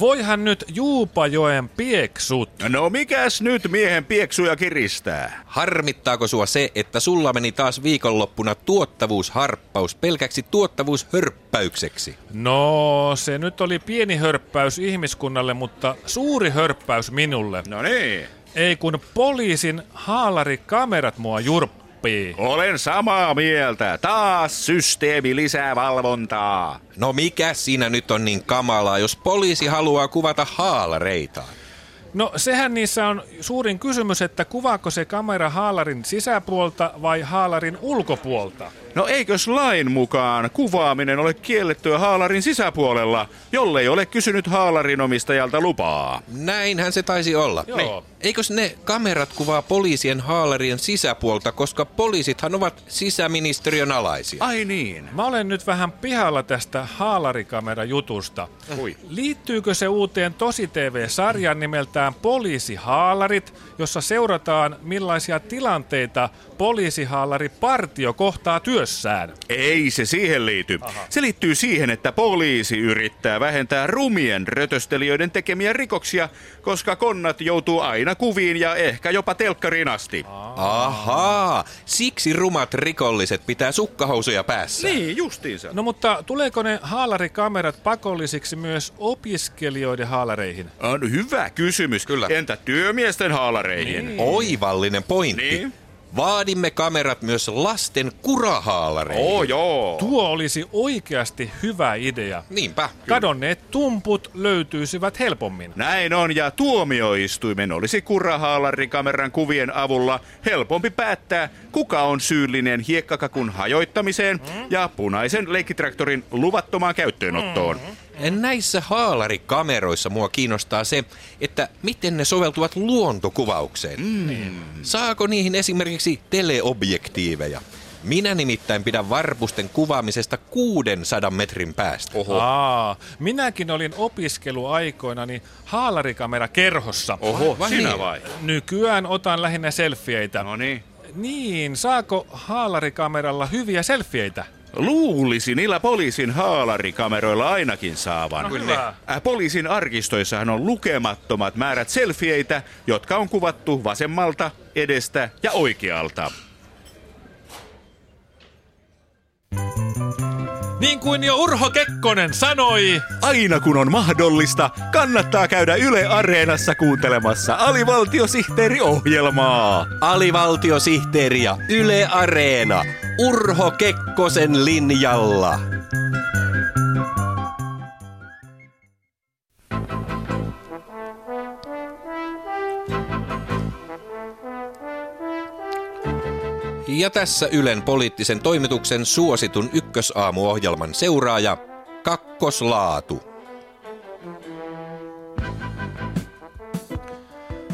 Voihan nyt Juupajoen pieksut. No mikäs nyt miehen pieksuja kiristää? Harmittaako sua se, että sulla meni taas viikonloppuna tuottavuusharppaus pelkäksi tuottavuushörppäykseksi? No, se nyt oli pieni hörppäys ihmiskunnalle, mutta suuri hörppäys minulle. No niin. Ei kun poliisin haalarikamerat mua jurppii. Olen samaa mieltä. Taas systeemi lisää valvontaa. No mikä siinä nyt on niin kamalaa, jos poliisi haluaa kuvata haalareitaan? No sehän niissä on suurin kysymys, että kuvaako se kamera haalarin sisäpuolta vai haalarin ulkopuolta? No eikös lain mukaan kuvaaminen ole kiellettyä haalarin sisäpuolella, jollei ole kysynyt haalarin omistajalta lupaa? Näinhän se taisi olla. Joo. Ne, eikös ne kamerat kuvaa poliisien haalarien sisäpuolta, koska poliisithan ovat sisäministeriön alaisia? Ai niin. Mä olen nyt vähän pihalla tästä haalarikamerajutusta. Ui. Liittyykö se uuteen Tosi-TV-sarjan nimeltään Poliisihaalarit, jossa seurataan millaisia tilanteita poliisihaalari partio kohtaa työssään? Ei se siihen liity. Se liittyy siihen, että poliisi yrittää vähentää rumien rötöstelijöiden tekemiä rikoksia, koska konnat joutuu aina kuviin ja ehkä jopa telkkariin asti. Ahaa, siksi rumat rikolliset pitää sukkahousuja päässä. Niin, justiinsa. No mutta tuleeko ne haalarikamerat pakollisiksi myös opiskelijoiden haalareihin? On hyvä kysymys. Kyllä. Entä työmiesten haalareihin? Niin. Oivallinen pointti. Niin. Vaadimme kamerat myös lasten kurahaalareihin. Oo joo. Tuo olisi oikeasti hyvä idea. Niinpä. Kadonneet tumput löytyisivät helpommin. Näin on, ja tuomioistuimen olisi kurahaalarikameran kuvien avulla helpompi päättää, kuka on syyllinen hiekkakakun hajoittamiseen ja punaisen leikkitraktorin luvattomaan käyttöönottoon. Näissä haalarikameroissa mua kiinnostaa se, että miten ne soveltuvat luontokuvaukseen. Mm. Saako niihin esimerkiksi teleobjektiiveja? Minä nimittäin pidän varpusten kuvaamisesta 600 metrin päästä. Oho. Aa, minäkin olin opiskeluaikoinani haalarikamera kerhossa. Oho, vai sinä niin? vai? Nykyään otan lähinnä selfieitä. No niin. Niin, saako haalarikameralla hyviä selfieitä? Luulisi niillä poliisin haalarikameroilla ainakin saavan. No hyvä. Äh, Poliisin arkistoissahan on lukemattomat määrät selfieitä, jotka on kuvattu vasemmalta, edestä ja oikealta. Niin kuin jo Urho Kekkonen sanoi, Aina kun on mahdollista, kannattaa käydä Yle Areenassa kuuntelemassa alivaltiosihteeriohjelmaa. Alivaltiosihteeri ja Yle Areena. Urho Kekkosen linjalla. Ja tässä Ylen poliittisen toimituksen suositun ykkösaamuohjelman seuraaja, kakkoslaatu.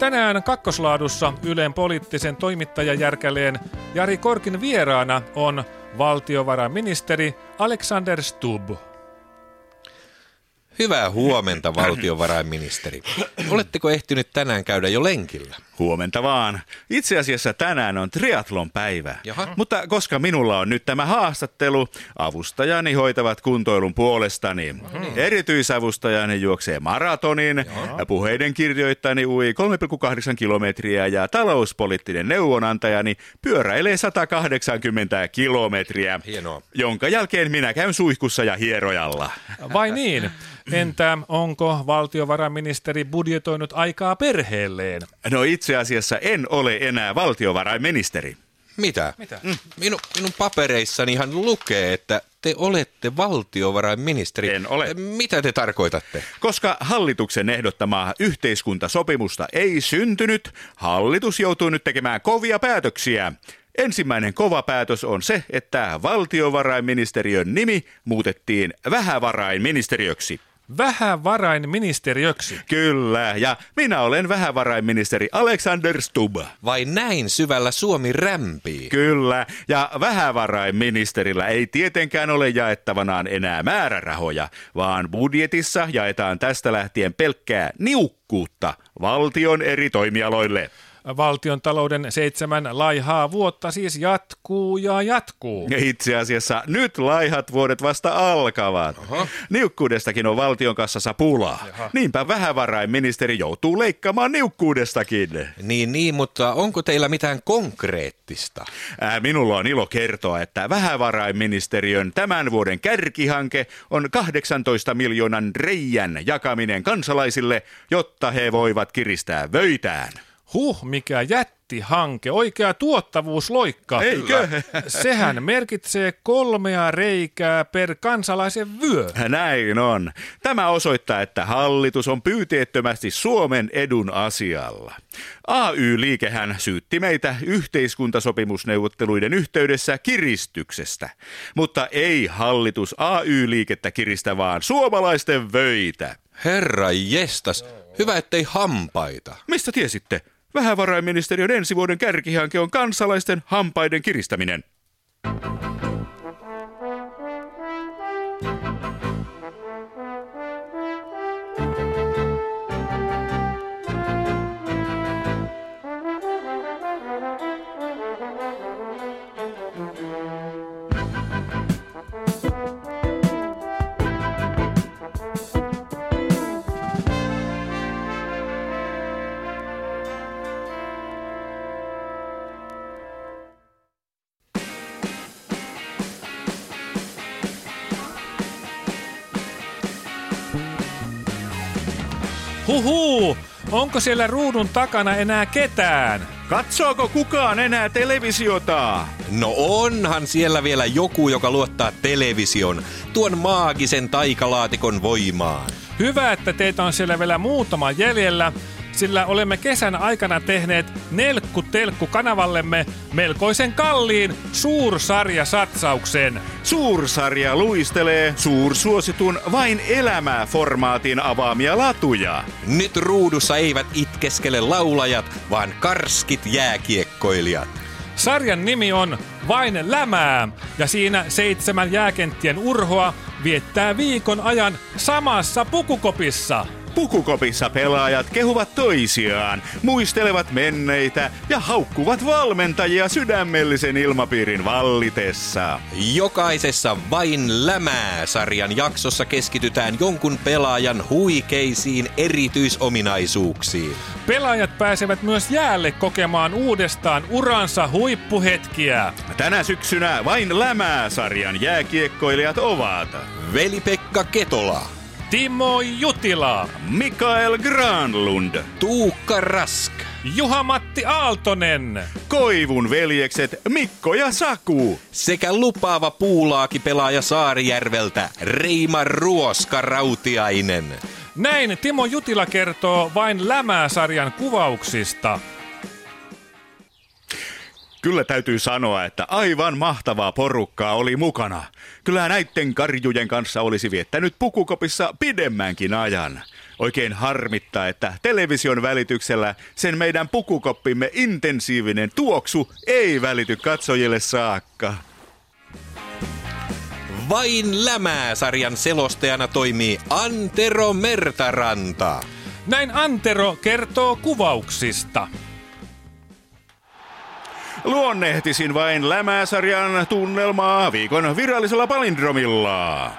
Tänään kakkoslaadussa Ylen poliittisen toimittajajärkäleen Jari Korkin vieraana on valtiovarainministeri Alexander Stubb. Hyvää huomenta, valtiovarainministeri. Oletteko ehtinyt tänään käydä jo lenkillä? Huomenta vaan. Itse asiassa tänään on triatlon päivä. Jaha. Mutta koska minulla on nyt tämä haastattelu, avustajani hoitavat kuntoilun puolestani. Erityisavustajani juoksee maratonin, ja puheiden kirjoittajani ui 3,8 kilometriä ja talouspoliittinen neuvonantajani pyöräilee 180 kilometriä. Hienoa. Jonka jälkeen minä käyn suihkussa ja hierojalla. Vai niin? Entä onko valtiovarainministeri budjetoinut aikaa perheelleen? No itse asiassa en ole enää valtiovarainministeri. Mitä? Mitä? Minu, minun papereissanihan lukee, että te olette valtiovarainministeri. En ole. Mitä te tarkoitatte? Koska hallituksen ehdottamaa yhteiskuntasopimusta ei syntynyt, hallitus joutuu nyt tekemään kovia päätöksiä. Ensimmäinen kova päätös on se, että valtiovarainministeriön nimi muutettiin vähävarainministeriöksi. Vähävarainministeriöksi. Kyllä, ja minä olen vähävarainministeri Alexander Stubb. Vai näin syvällä Suomi rämpii? Kyllä, ja vähävarainministerillä ei tietenkään ole jaettavanaan enää määrärahoja, vaan budjetissa jaetaan tästä lähtien pelkkää niukkuutta valtion eri toimialoille. Valtion talouden seitsemän laihaa vuotta siis jatkuu ja jatkuu. Itse asiassa nyt laihat vuodet vasta alkavat. Aha. Niukkuudestakin on valtion kassassa pulaa. Jaha. Niinpä vähävarainministeri joutuu leikkaamaan niukkuudestakin. Niin, niin, mutta onko teillä mitään konkreettista? Ää, minulla on ilo kertoa, että vähävarainministeriön tämän vuoden kärkihanke on 18 miljoonan reijän jakaminen kansalaisille, jotta he voivat kiristää vöitään. Huh, mikä jättihanke, oikea tuottavuusloikka. Eikö? Sehän merkitsee kolmea reikää per kansalaisen vyö. Näin on. Tämä osoittaa, että hallitus on pyyteettömästi Suomen edun asialla. AY-liikehän syytti meitä yhteiskuntasopimusneuvotteluiden yhteydessä kiristyksestä. Mutta ei hallitus AY-liikettä kiristä, vaan suomalaisten vöitä. Herra jestas, hyvä ettei hampaita. Mistä tiesitte? Vähävarainministeriön ensi vuoden kärkihanke on kansalaisten hampaiden kiristäminen. Huhu, onko siellä ruudun takana enää ketään? Katsoako kukaan enää televisiota? No onhan siellä vielä joku, joka luottaa television, tuon maagisen taikalaatikon voimaan. Hyvä, että teitä on siellä vielä muutama jäljellä, sillä olemme kesän aikana tehneet Nelkku Telkku kanavallemme melkoisen kalliin suursarjasatsauksen. Suursarja luistelee suursuositun vain elämää formaatin avaamia latuja. Nyt ruudussa eivät itkeskele laulajat, vaan karskit jääkiekkoilijat. Sarjan nimi on Vain lämää, ja siinä seitsemän jääkenttien urhoa viettää viikon ajan samassa pukukopissa. Pukukopissa pelaajat kehuvat toisiaan, muistelevat menneitä ja haukkuvat valmentajia sydämellisen ilmapiirin vallitessa. Jokaisessa Vain lämää sarjan jaksossa keskitytään jonkun pelaajan huikeisiin erityisominaisuuksiin. Pelaajat pääsevät myös jäälle kokemaan uudestaan uransa huippuhetkiä. Tänä syksynä Vain lämää sarjan jääkiekkoilijat ovat Veli-Pekka Ketola, Timo Jutila, Mikael Granlund, Tuukka Rask, Juha-Matti Aaltonen, Koivun veljekset Mikko ja Saku. sekä lupaava puulaaki pelaaja Saarijärveltä Reima Ruoska Rautiainen. Näin Timo Jutila kertoo vain Lämää-sarjan kuvauksista. Kyllä täytyy sanoa, että aivan mahtavaa porukkaa oli mukana. Kyllä näitten karjujen kanssa olisi viettänyt pukukopissa pidemmänkin ajan. Oikein harmittaa, että television välityksellä sen meidän pukukoppimme intensiivinen tuoksu ei välity katsojille saakka. Vain lämää sarjan selostajana toimii Antero Mertaranta. Näin Antero kertoo kuvauksista. Luonnehtisin vain Lämää-sarjan tunnelmaa viikon virallisella palindromilla.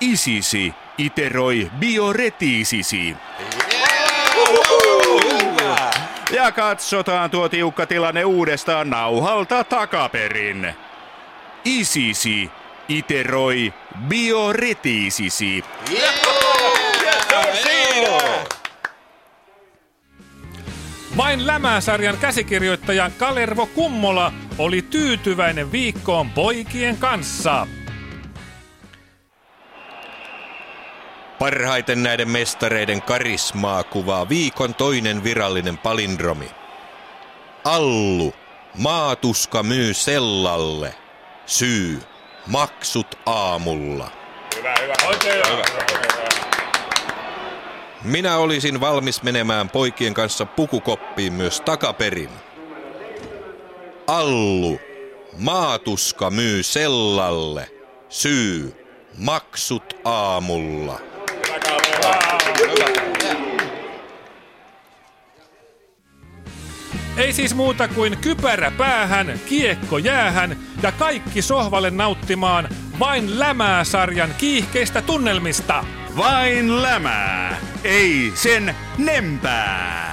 Isisi iteroi bioretiisisi. Ja katsotaan tuo tiukka tilanne uudestaan nauhalta takaperin. Isisi iteroi bioretiisisi. Vain Lämää-sarjan käsikirjoittaja Kalervo Kummola oli tyytyväinen viikkoon poikien kanssa. Parhaiten näiden mestareiden karismaa kuvaa viikon toinen virallinen palindromi. Allu, maatuska myy sellalle. Syy, maksut aamulla. Hyvä, hyvä. Oikein hyvä. Minä olisin valmis menemään poikien kanssa pukukoppiin myös takaperin. Allu, maatuska myy sellalle. Syy, maksut aamulla. Ei siis muuta kuin kypärä päähän, kiekko jäähän ja kaikki sohvalle nauttimaan vain Lämää-sarjan kiihkeistä tunnelmista. Vain lämää, ei sen nempää.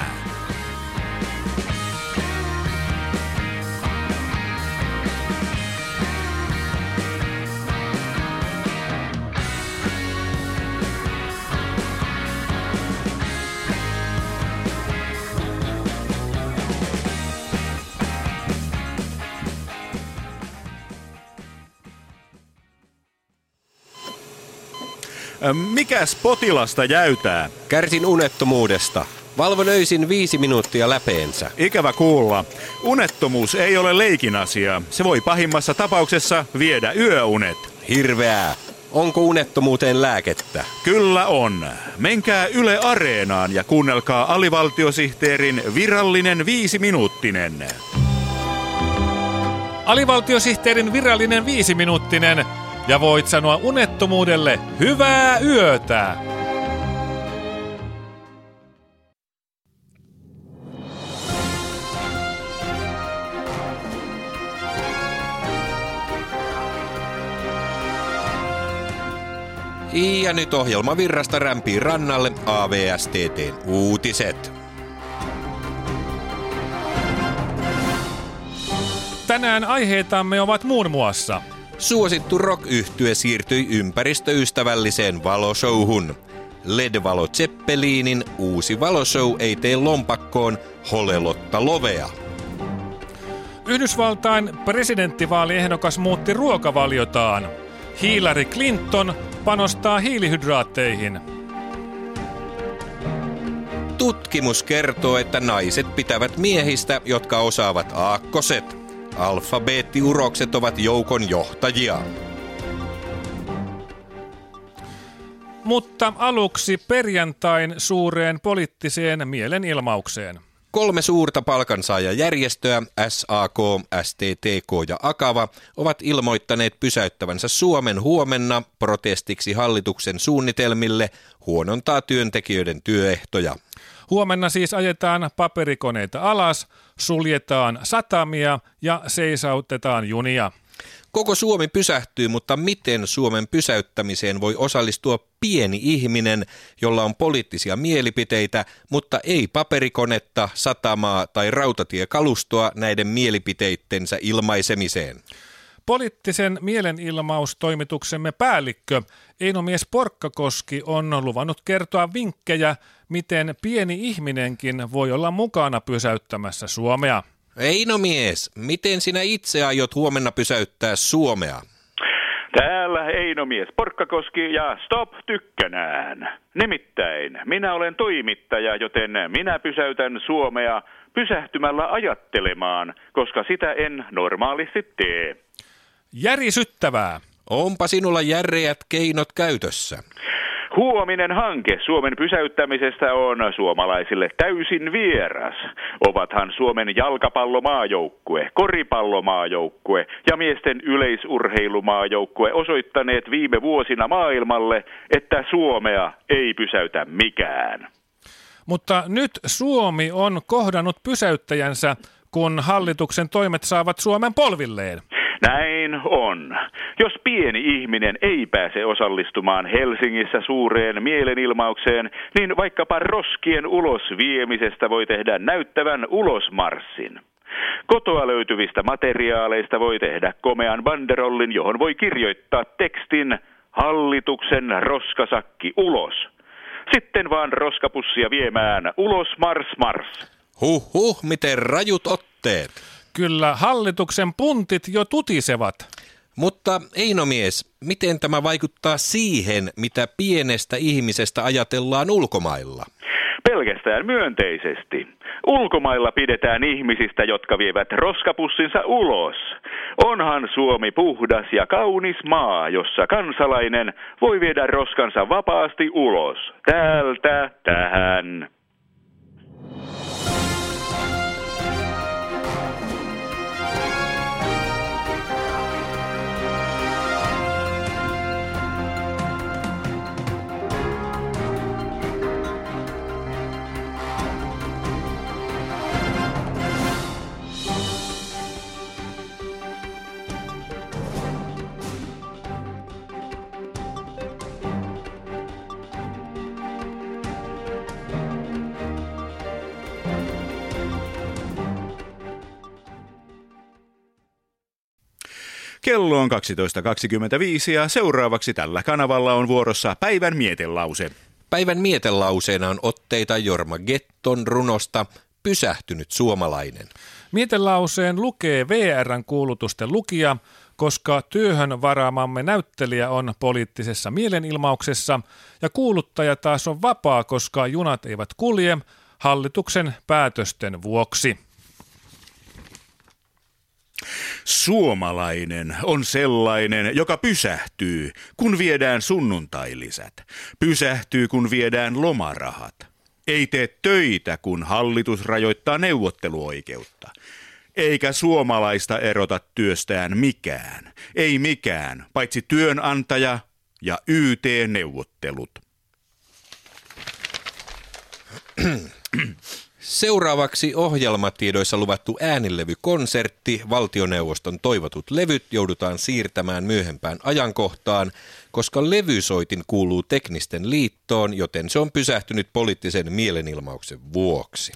Mikäs potilasta jäytää? Kärsin unettomuudesta. Valvon öisin viisi minuuttia läpeensä. Ikävä kuulla. Unettomuus ei ole leikin asia. Se voi pahimmassa tapauksessa viedä yöunet. Hirveää. Onko unettomuuteen lääkettä? Kyllä on. Menkää Yle Areenaan ja kuunnelkaa alivaltiosihteerin virallinen viisiminuuttinen. Alivaltiosihteerin virallinen viisiminuuttinen ja voit sanoa unettomuudelle hyvää yötä. Ja nyt ohjelma virrasta rämpii rannalle AVSTTn uutiset. Tänään aiheitamme ovat muun muassa Suosittu rock siirtyi ympäristöystävälliseen valoshowhun. LED-valo Zeppelinin uusi valoshow ei tee lompakkoon holelotta lovea. Yhdysvaltain presidenttivaaliehdokas muutti ruokavaliotaan. Hillary Clinton panostaa hiilihydraatteihin. Tutkimus kertoo, että naiset pitävät miehistä, jotka osaavat aakkoset. Alfabeettiurokset ovat joukon johtajia. Mutta aluksi perjantain suureen poliittiseen mielenilmaukseen. Kolme suurta palkansaajajärjestöä, SAK, STTK ja Akava, ovat ilmoittaneet pysäyttävänsä Suomen huomenna protestiksi hallituksen suunnitelmille huonontaa työntekijöiden työehtoja. Huomenna siis ajetaan paperikoneita alas, suljetaan satamia ja seisautetaan junia. Koko Suomi pysähtyy, mutta miten Suomen pysäyttämiseen voi osallistua pieni ihminen, jolla on poliittisia mielipiteitä, mutta ei paperikonetta, satamaa tai rautatiekalustoa näiden mielipiteittensä ilmaisemiseen? Poliittisen mielenilmaustoimituksemme päällikkö Einomies Porkkakoski on luvannut kertoa vinkkejä, miten pieni ihminenkin voi olla mukana pysäyttämässä Suomea. Eino mies, miten sinä itse aiot huomenna pysäyttää Suomea? Täällä Einomies Porkkakoski ja Stop Tykkänään. Nimittäin minä olen toimittaja, joten minä pysäytän Suomea pysähtymällä ajattelemaan, koska sitä en normaalisti tee. Järisyttävää. Onpa sinulla järreät keinot käytössä. Huominen hanke Suomen pysäyttämisestä on suomalaisille täysin vieras. Ovathan Suomen jalkapallomaajoukkue, koripallomaajoukkue ja miesten yleisurheilumaajoukkue osoittaneet viime vuosina maailmalle, että Suomea ei pysäytä mikään. Mutta nyt Suomi on kohdannut pysäyttäjänsä, kun hallituksen toimet saavat Suomen polvilleen. Näin on. Jos pieni ihminen ei pääse osallistumaan Helsingissä suureen mielenilmaukseen, niin vaikkapa roskien ulos viemisestä voi tehdä näyttävän ulosmarssin. Kotoa löytyvistä materiaaleista voi tehdä komean banderollin, johon voi kirjoittaa tekstin Hallituksen roskasakki ulos. Sitten vaan roskapussia viemään ulos mars mars. Huh huh, miten rajut otteet. Kyllä hallituksen puntit jo tutisevat. Mutta Eino mies, miten tämä vaikuttaa siihen, mitä pienestä ihmisestä ajatellaan ulkomailla? pelkästään myönteisesti. Ulkomailla pidetään ihmisistä, jotka vievät roskapussinsa ulos. Onhan Suomi puhdas ja kaunis maa, jossa kansalainen voi viedä roskansa vapaasti ulos. Täältä tähän. Kello on 12.25 ja seuraavaksi tällä kanavalla on vuorossa päivän mietelause. Päivän mietelauseena on otteita Jorma Getton runosta Pysähtynyt suomalainen. Mietelauseen lukee VRn kuulutusten lukija, koska työhön varaamamme näyttelijä on poliittisessa mielenilmauksessa ja kuuluttaja taas on vapaa, koska junat eivät kulje hallituksen päätösten vuoksi. Suomalainen on sellainen, joka pysähtyy, kun viedään sunnuntailisät. Pysähtyy, kun viedään lomarahat. Ei tee töitä, kun hallitus rajoittaa neuvotteluoikeutta. Eikä suomalaista erota työstään mikään. Ei mikään, paitsi työnantaja ja YT-neuvottelut. Seuraavaksi ohjelmatiedoissa luvattu äänilevykonsertti, valtioneuvoston toivotut levyt joudutaan siirtämään myöhempään ajankohtaan, koska levysoitin kuuluu teknisten liittoon, joten se on pysähtynyt poliittisen mielenilmauksen vuoksi.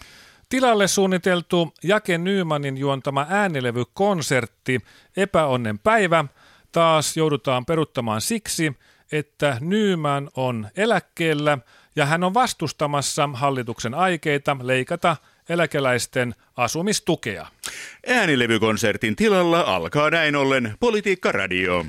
Tilalle suunniteltu Jake Nymanin juontama äänilevykonsertti Epäonnen päivä taas joudutaan peruttamaan siksi, että Nyman on eläkkeellä – ja hän on vastustamassa hallituksen aikeita leikata eläkeläisten asumistukea. Äänilevykonsertin tilalla alkaa näin ollen Politiikka Radio.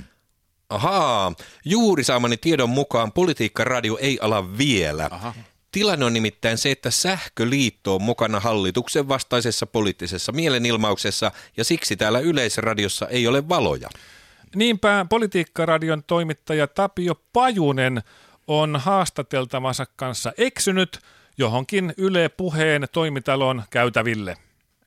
Ahaa, juuri saamani tiedon mukaan Politiikka Radio ei ala vielä. Aha. Tilanne on nimittäin se, että Sähköliitto on mukana hallituksen vastaisessa poliittisessa mielenilmauksessa ja siksi täällä Yleisradiossa ei ole valoja. Niinpä Politiikkaradion toimittaja Tapio Pajunen on haastateltavansa kanssa eksynyt johonkin Yle Puheen toimitalon käytäville.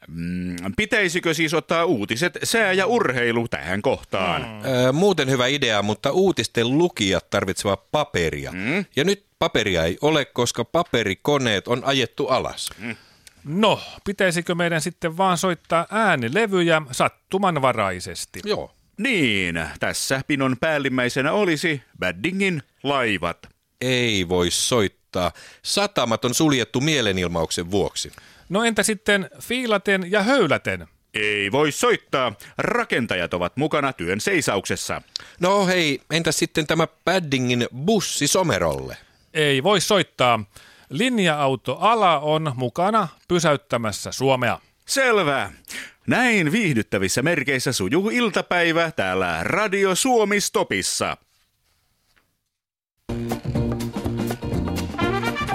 Mm, pitäisikö siis ottaa uutiset, sää ja urheilu tähän kohtaan? Mm. Öö, muuten hyvä idea, mutta uutisten lukijat tarvitsevat paperia. Mm. Ja nyt paperia ei ole, koska paperikoneet on ajettu alas. Mm. No, pitäisikö meidän sitten vaan soittaa äänilevyjä sattumanvaraisesti? Joo. Niin, tässä pinon päällimmäisenä olisi Baddingin laivat ei voi soittaa. Satamat on suljettu mielenilmauksen vuoksi. No entä sitten fiilaten ja höyläten? Ei voi soittaa. Rakentajat ovat mukana työn seisauksessa. No hei, entä sitten tämä Paddingin bussi Somerolle? Ei voi soittaa. Linja-auto-ala on mukana pysäyttämässä Suomea. Selvä. Näin viihdyttävissä merkeissä sujuu iltapäivä täällä Radio Suomi Stopissa.